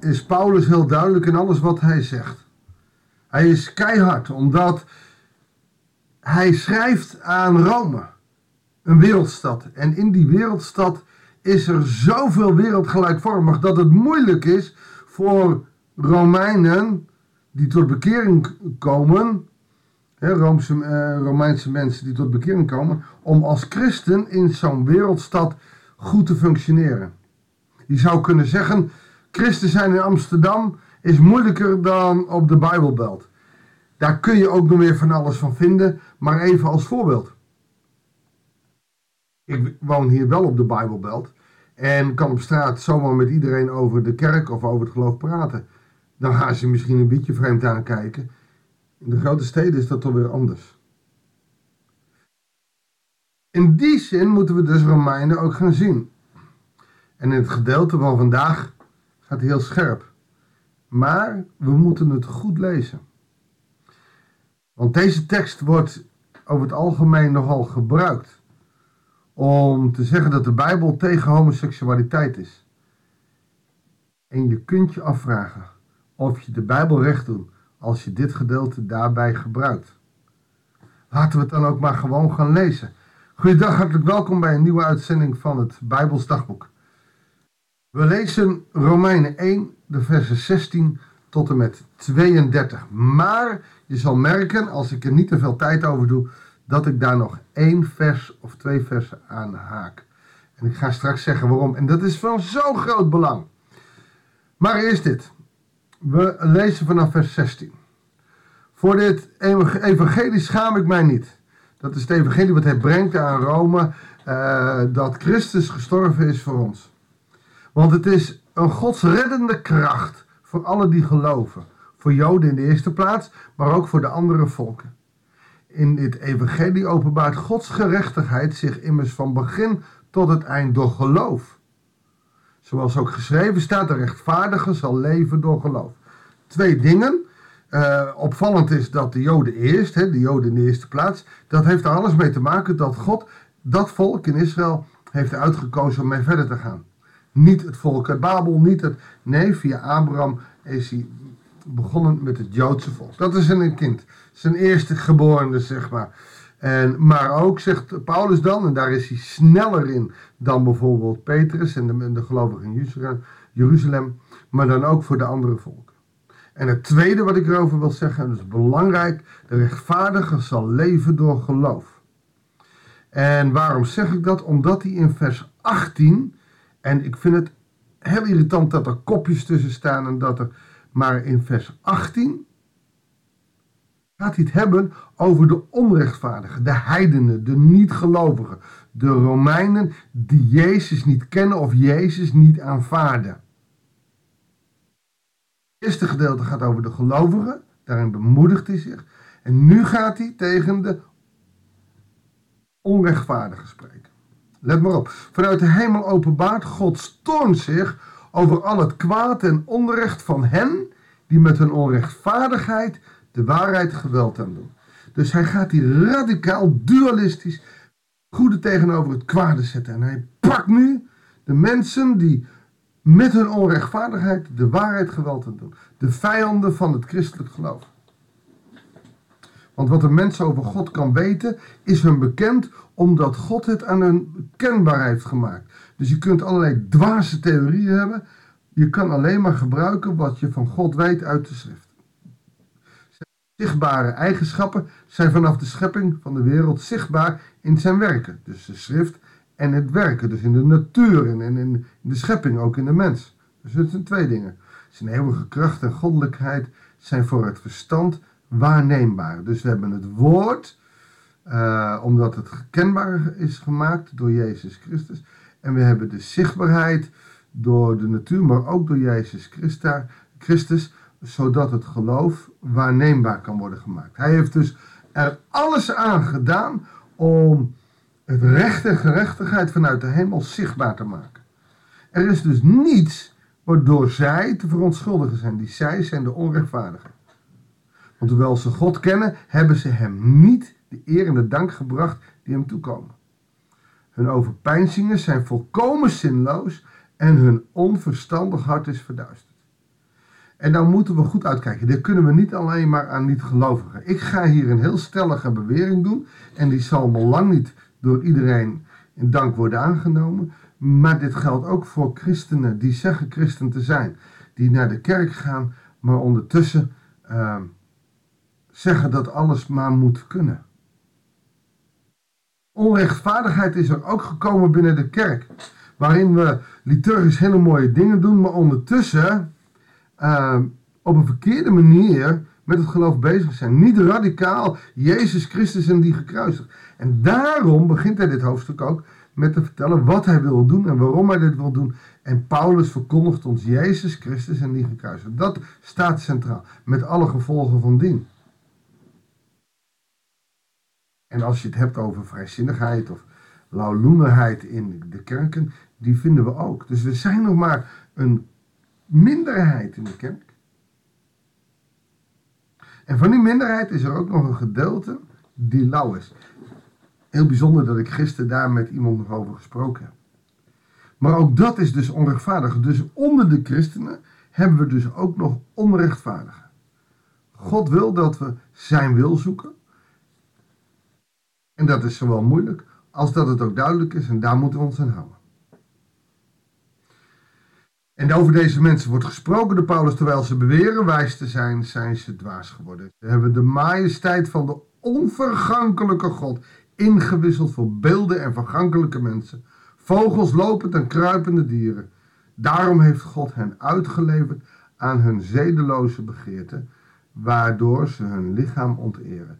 is Paulus heel duidelijk in alles wat hij zegt. Hij is keihard omdat hij schrijft aan Rome, een wereldstad. En in die wereldstad is er zoveel wereldgelijkvormig dat het moeilijk is voor Romeinen die tot bekering komen, hè, uh, Romeinse mensen die tot bekering komen, om als christen in zo'n wereldstad goed te functioneren. Je zou kunnen zeggen, christen zijn in Amsterdam is moeilijker dan op de Bijbelbelt. Daar kun je ook nog weer van alles van vinden, maar even als voorbeeld. Ik woon hier wel op de Bijbelbelt en kan op straat zomaar met iedereen over de kerk of over het geloof praten. Dan gaan ze misschien een beetje vreemd aankijken. In de grote steden is dat toch weer anders. In die zin moeten we dus Romeinen ook gaan zien. En in het gedeelte van vandaag gaat heel scherp. Maar we moeten het goed lezen. Want deze tekst wordt over het algemeen nogal gebruikt om te zeggen dat de Bijbel tegen homoseksualiteit is. En je kunt je afvragen of je de Bijbel recht doet als je dit gedeelte daarbij gebruikt. Laten we het dan ook maar gewoon gaan lezen. Goedendag, hartelijk welkom bij een nieuwe uitzending van het Bijbels Dagboek. We lezen Romeinen 1, de versen 16 tot en met 32. Maar je zal merken, als ik er niet te veel tijd over doe, dat ik daar nog één vers of twee versen aan haak. En ik ga straks zeggen waarom. En dat is van zo'n groot belang. Maar eerst dit. We lezen vanaf vers 16. Voor dit evangelie schaam ik mij niet. Dat is het evangelie wat hij brengt aan Rome. Uh, dat Christus gestorven is voor ons. Want het is een godsreddende kracht voor alle die geloven. Voor Joden in de eerste plaats, maar ook voor de andere volken. In dit evangelie openbaart Gods gerechtigheid zich immers van begin tot het eind door geloof. Zoals ook geschreven staat, de rechtvaardige zal leven door geloof. Twee dingen. Uh, opvallend is dat de Joden eerst, hè, de Joden in de eerste plaats, dat heeft er alles mee te maken dat God dat volk in Israël heeft uitgekozen om mee verder te gaan. Niet het volk uit Babel, niet het. Nee, via Abraham is hij begonnen met het Joodse volk. Dat is een kind. Zijn eerste geborene, zeg maar. En, maar ook, zegt Paulus dan, en daar is hij sneller in dan bijvoorbeeld Petrus en de, de gelovigen in Jeruzalem, maar dan ook voor de andere volken. En het tweede wat ik erover wil zeggen, en dat is belangrijk, de rechtvaardige zal leven door geloof. En waarom zeg ik dat? Omdat hij in vers 18, en ik vind het heel irritant dat er kopjes tussen staan en dat er maar in vers 18 gaat hij het hebben over de onrechtvaardigen, de heidenen, de niet-gelovigen, de Romeinen die Jezus niet kennen of Jezus niet aanvaarden. Het eerste gedeelte gaat over de gelovigen, daarin bemoedigt hij zich. En nu gaat hij tegen de onrechtvaardigen spreken. Let maar op, vanuit de hemel openbaart God toorn zich over al het kwaad en onrecht van hen die met hun onrechtvaardigheid de waarheid geweld aan doen. Dus hij gaat hier radicaal dualistisch goede tegenover het kwade zetten. En hij pakt nu de mensen die met hun onrechtvaardigheid de waarheid geweld aan doen. De vijanden van het christelijk geloof. Want wat een mens over God kan weten, is hun bekend omdat God het aan hun kenbaar heeft gemaakt. Dus je kunt allerlei dwaze theorieën hebben. Je kan alleen maar gebruiken wat je van God weet uit de schrift. Zichtbare eigenschappen zijn vanaf de schepping van de wereld zichtbaar in zijn werken. Dus de schrift en het werken. Dus in de natuur en in de schepping, ook in de mens. Dus het zijn twee dingen. Zijn eeuwige kracht en goddelijkheid zijn voor het verstand waarneembaar. Dus we hebben het woord, uh, omdat het kenbaar is gemaakt door Jezus Christus. En we hebben de zichtbaarheid door de natuur, maar ook door Jezus Christus, zodat het geloof waarneembaar kan worden gemaakt. Hij heeft dus er alles aan gedaan om het recht en gerechtigheid vanuit de hemel zichtbaar te maken. Er is dus niets waardoor zij te verontschuldigen zijn. Die zij zijn de onrechtvaardigen. Want hoewel ze God kennen, hebben ze hem niet de eer en de dank gebracht die hem toekomen. Hun overpeinzingen zijn volkomen zinloos en hun onverstandig hart is verduisterd. En dan moeten we goed uitkijken. Dit kunnen we niet alleen maar aan niet-gelovigen. Ik ga hier een heel stellige bewering doen. En die zal me lang niet door iedereen in dank worden aangenomen. Maar dit geldt ook voor christenen die zeggen christen te zijn. Die naar de kerk gaan, maar ondertussen uh, zeggen dat alles maar moet kunnen. Onrechtvaardigheid is er ook gekomen binnen de kerk. Waarin we liturgisch hele mooie dingen doen, maar ondertussen uh, op een verkeerde manier met het geloof bezig zijn. Niet radicaal Jezus Christus en die gekruisigd. En daarom begint hij dit hoofdstuk ook met te vertellen wat hij wil doen en waarom hij dit wil doen. En Paulus verkondigt ons Jezus Christus en die gekruisigd. Dat staat centraal, met alle gevolgen van dien. En als je het hebt over vrijzinnigheid of lauwloenigheid in de kerken, die vinden we ook. Dus we zijn nog maar een minderheid in de kerk. En van die minderheid is er ook nog een gedeelte die lauw is. Heel bijzonder dat ik gisteren daar met iemand nog over gesproken heb. Maar ook dat is dus onrechtvaardig. Dus onder de christenen hebben we dus ook nog onrechtvaardigen. God wil dat we zijn wil zoeken. En dat is zowel moeilijk als dat het ook duidelijk is en daar moeten we ons aan houden. En over deze mensen wordt gesproken door Paulus, terwijl ze beweren wijs te zijn, zijn ze dwaas geworden. Ze hebben de majesteit van de onvergankelijke God ingewisseld voor beelden en vergankelijke mensen, vogels, lopend en kruipende dieren. Daarom heeft God hen uitgeleverd aan hun zedeloze begeerten, waardoor ze hun lichaam onteren.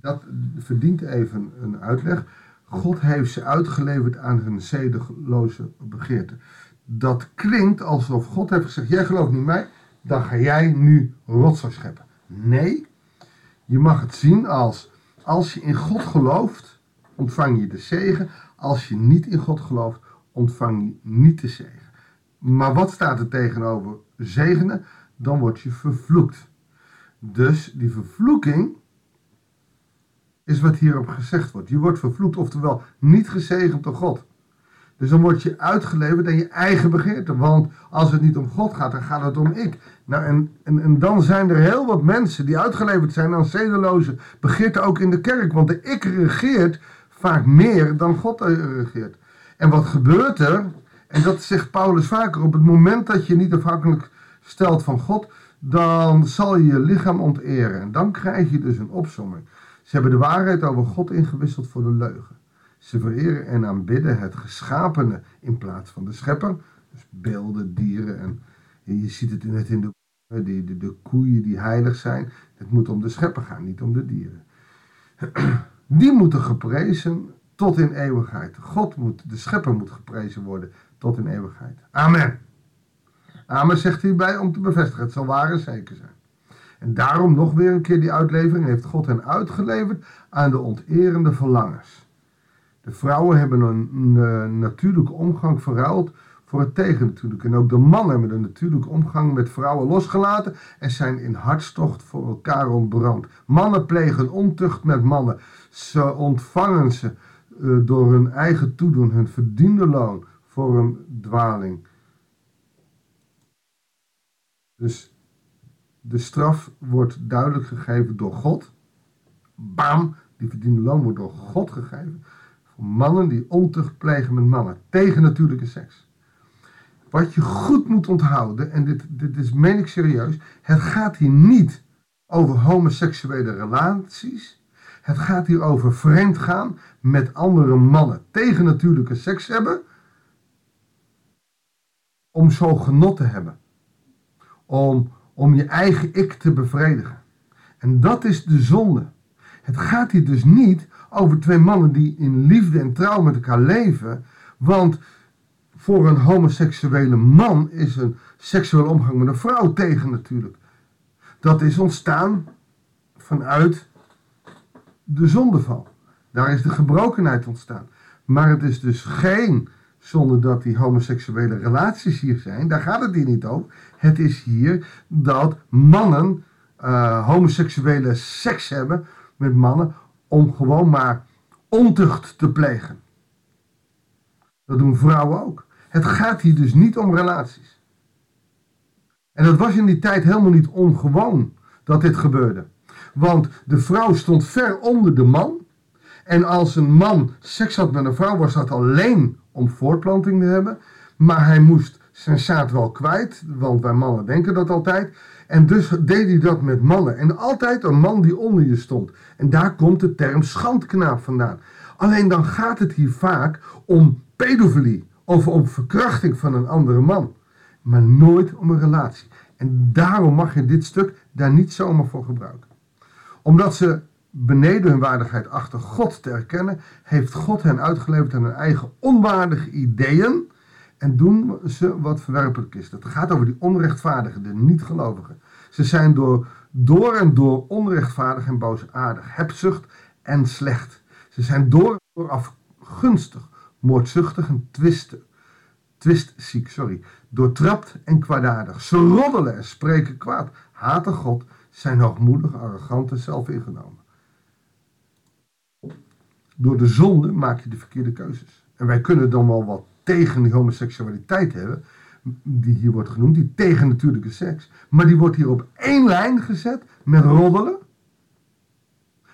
Dat verdient even een uitleg. God heeft ze uitgeleverd aan hun zedeloze begeerten dat klinkt alsof God heeft gezegd: Jij gelooft niet mij, dan ga jij nu rotzooi scheppen. Nee, je mag het zien als: als je in God gelooft, ontvang je de zegen. Als je niet in God gelooft, ontvang je niet de zegen. Maar wat staat er tegenover zegenen? Dan word je vervloekt. Dus die vervloeking is wat hierop gezegd wordt. Je wordt vervloekt, oftewel niet gezegend door God. Dus dan word je uitgeleverd aan je eigen begeerte. Want als het niet om God gaat, dan gaat het om ik. Nou, en, en, en dan zijn er heel wat mensen die uitgeleverd zijn aan zedeloze begeerte ook in de kerk. Want de ik regeert vaak meer dan God regeert. En wat gebeurt er? En dat zegt Paulus vaker. Op het moment dat je niet afhankelijk stelt van God, dan zal je je lichaam onteren. En dan krijg je dus een opzomming. Ze hebben de waarheid over God ingewisseld voor de leugen. Ze vereren en aanbidden het geschapene in plaats van de schepper. Dus beelden, dieren en je ziet het net in de, de, de, de koeien die heilig zijn. Het moet om de schepper gaan, niet om de dieren. Die moeten geprezen tot in eeuwigheid. God moet, de schepper moet geprezen worden tot in eeuwigheid. Amen. Amen zegt hierbij om te bevestigen. Het zal waar en zeker zijn. En daarom nog weer een keer die uitlevering heeft God hen uitgeleverd aan de onterende verlangens. De vrouwen hebben een, natuurlijke omgang verruild voor het tegennatuurlijke. En ook de mannen hebben een natuurlijke omgang met vrouwen losgelaten en zijn in hartstocht voor elkaar ontbrand. Mannen plegen ontucht met mannen. Ze ontvangen ze uh, door hun eigen toedoen, hun verdiende loon voor een dwaling. Dus de straf wordt duidelijk gegeven door God. Bam, die verdiende loon wordt door God gegeven mannen die ontucht plegen met mannen. Tegen natuurlijke seks. Wat je goed moet onthouden, en dit, dit is meen ik serieus, het gaat hier niet over homoseksuele relaties. Het gaat hier over vreemd gaan met andere mannen. Tegen natuurlijke seks hebben. Om zo genot te hebben. Om, om je eigen ik te bevredigen. En dat is de zonde. Het gaat hier dus niet over twee mannen die in liefde en trouw met elkaar leven. Want voor een homoseksuele man is een seksuele omgang met een vrouw tegen natuurlijk. Dat is ontstaan vanuit de zondeval. Daar is de gebrokenheid ontstaan. Maar het is dus geen zonde dat die homoseksuele relaties hier zijn. Daar gaat het hier niet over. Het is hier dat mannen uh, homoseksuele seks hebben met mannen om gewoon maar ontucht te plegen. Dat doen vrouwen ook. Het gaat hier dus niet om relaties. En dat was in die tijd helemaal niet ongewoon dat dit gebeurde. Want de vrouw stond ver onder de man. En als een man seks had met een vrouw, was dat alleen om voortplanting te hebben. Maar hij moest zijn zaad wel kwijt, want wij mannen denken dat altijd. En dus deed hij dat met mannen. En altijd een man die onder je stond. En daar komt de term schandknaap vandaan. Alleen dan gaat het hier vaak om pedofilie of om verkrachting van een andere man. Maar nooit om een relatie. En daarom mag je dit stuk daar niet zomaar voor gebruiken. Omdat ze beneden hun waardigheid achter God te erkennen, heeft God hen uitgeleverd aan hun eigen onwaardige ideeën en doen ze wat verwerpelijk is. Dat gaat over die onrechtvaardigen, de niet-gelovigen. Ze zijn door, door en door onrechtvaardig en boosaardig, hebzucht en slecht. Ze zijn door en door afgunstig, moordzuchtig en twisten. Twistziek, sorry. Doortrapt en kwaadaardig. Ze roddelen en spreken kwaad. Haten God, zijn hoogmoedig, arrogant en zelfingenomen. Door de zonde maak je de verkeerde keuzes. En wij kunnen dan wel wat tegen die homoseksualiteit hebben, die hier wordt genoemd, die tegen natuurlijke seks, maar die wordt hier op één lijn gezet met roddelen,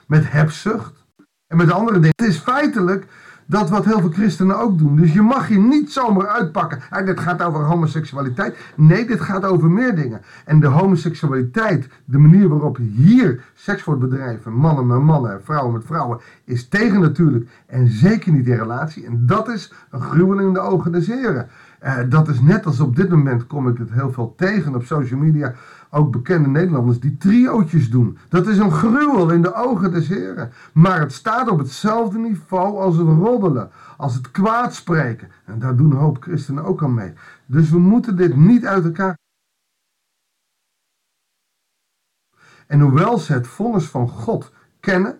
met hebzucht en met andere dingen. Het is feitelijk dat wat heel veel christenen ook doen. Dus je mag je niet zomaar uitpakken. Ah, dit gaat over homoseksualiteit. Nee, dit gaat over meer dingen. En de homoseksualiteit, de manier waarop hier seks wordt bedrijven, mannen met mannen, vrouwen met vrouwen, is tegen natuurlijk en zeker niet in relatie. En dat is een gruwel in de ogen des heren. Uh, dat is net als op dit moment kom ik het heel veel tegen op social media ook bekende Nederlanders die triootjes doen. Dat is een gruwel in de ogen des heren. Maar het staat op hetzelfde niveau als het roddelen, als het kwaadspreken. En daar doen een hoop christenen ook aan mee. Dus we moeten dit niet uit elkaar. En hoewel ze het vonnis van God kennen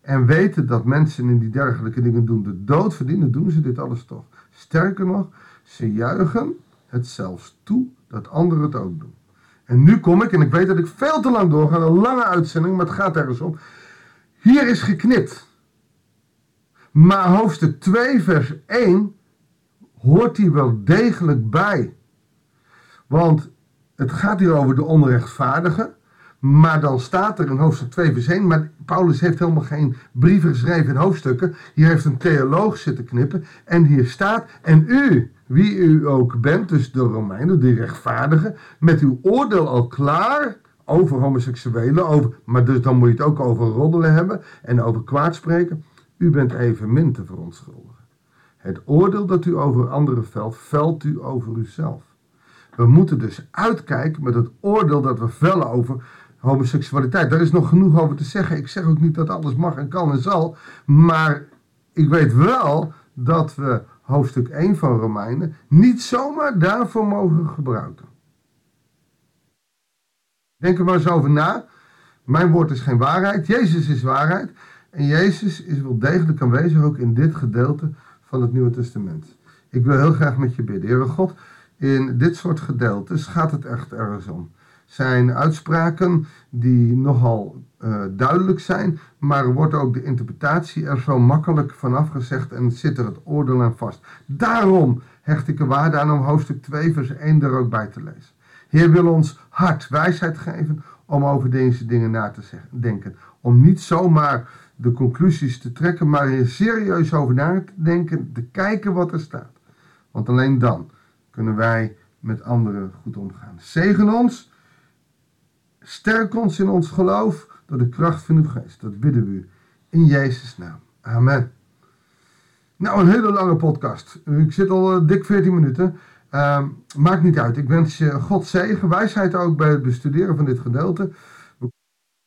en weten dat mensen in die dergelijke dingen doen de dood verdienen, doen ze dit alles toch. Sterker nog, ze juichen het zelfs toe dat anderen het ook doen. En nu kom ik, en ik weet dat ik veel te lang doorga, een lange uitzending, maar het gaat ergens om. Hier is geknipt. Maar hoofdstuk 2, vers 1 hoort hier wel degelijk bij. Want het gaat hier over de onrechtvaardige. Maar dan staat er in hoofdstuk 2 vers 1, maar Paulus heeft helemaal geen brieven geschreven in hoofdstukken. Hier heeft een theoloog zitten knippen en hier staat, en u, wie u ook bent, dus de Romeinen, de rechtvaardigen, met uw oordeel al klaar over homoseksuelen, over, maar dus dan moet je het ook over roddelen hebben en over kwaad spreken. U bent evenmin te verontschuldigen. Het oordeel dat u over anderen velt, velt u over uzelf. We moeten dus uitkijken met het oordeel dat we vellen over homoseksualiteit. Daar is nog genoeg over te zeggen. Ik zeg ook niet dat alles mag en kan en zal. Maar ik weet wel dat we hoofdstuk 1 van Romeinen niet zomaar daarvoor mogen gebruiken. Denk er maar eens over na. Mijn woord is geen waarheid. Jezus is waarheid. En Jezus is wel degelijk aanwezig ook in dit gedeelte van het Nieuwe Testament. Ik wil heel graag met je bidden. Heere God, in dit soort gedeeltes gaat het echt ergens om zijn uitspraken die nogal uh, duidelijk zijn, maar wordt ook de interpretatie er zo makkelijk vanaf gezegd en zit er het oordeel aan vast. Daarom hecht ik er waarde aan om hoofdstuk 2 vers 1 er ook bij te lezen. Heer wil ons hart wijsheid geven om over deze dingen na te denken. Om niet zomaar de conclusies te trekken, maar er serieus over na te denken, te kijken wat er staat. Want alleen dan kunnen wij met anderen goed omgaan. Zegen ons Sterk ons in ons geloof door de kracht van uw geest. Dat bidden we u. In Jezus' naam. Amen. Nou, een hele lange podcast. Ik zit al uh, dik 14 minuten. Uh, maakt niet uit. Ik wens je God zegen, wijsheid ook bij het bestuderen van dit gedeelte. We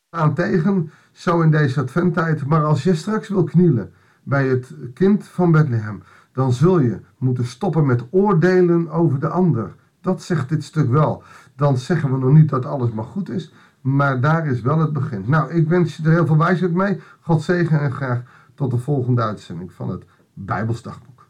gaan tegen, zo in deze adventtijd. Maar als je straks wil knielen bij het kind van Bethlehem, dan zul je moeten stoppen met oordelen over de ander. Dat zegt dit stuk wel dan zeggen we nog niet dat alles maar goed is. Maar daar is wel het begin. Nou, ik wens je er heel veel wijsheid mee. God zegen en graag tot de volgende uitzending van het Bijbelsdagboek.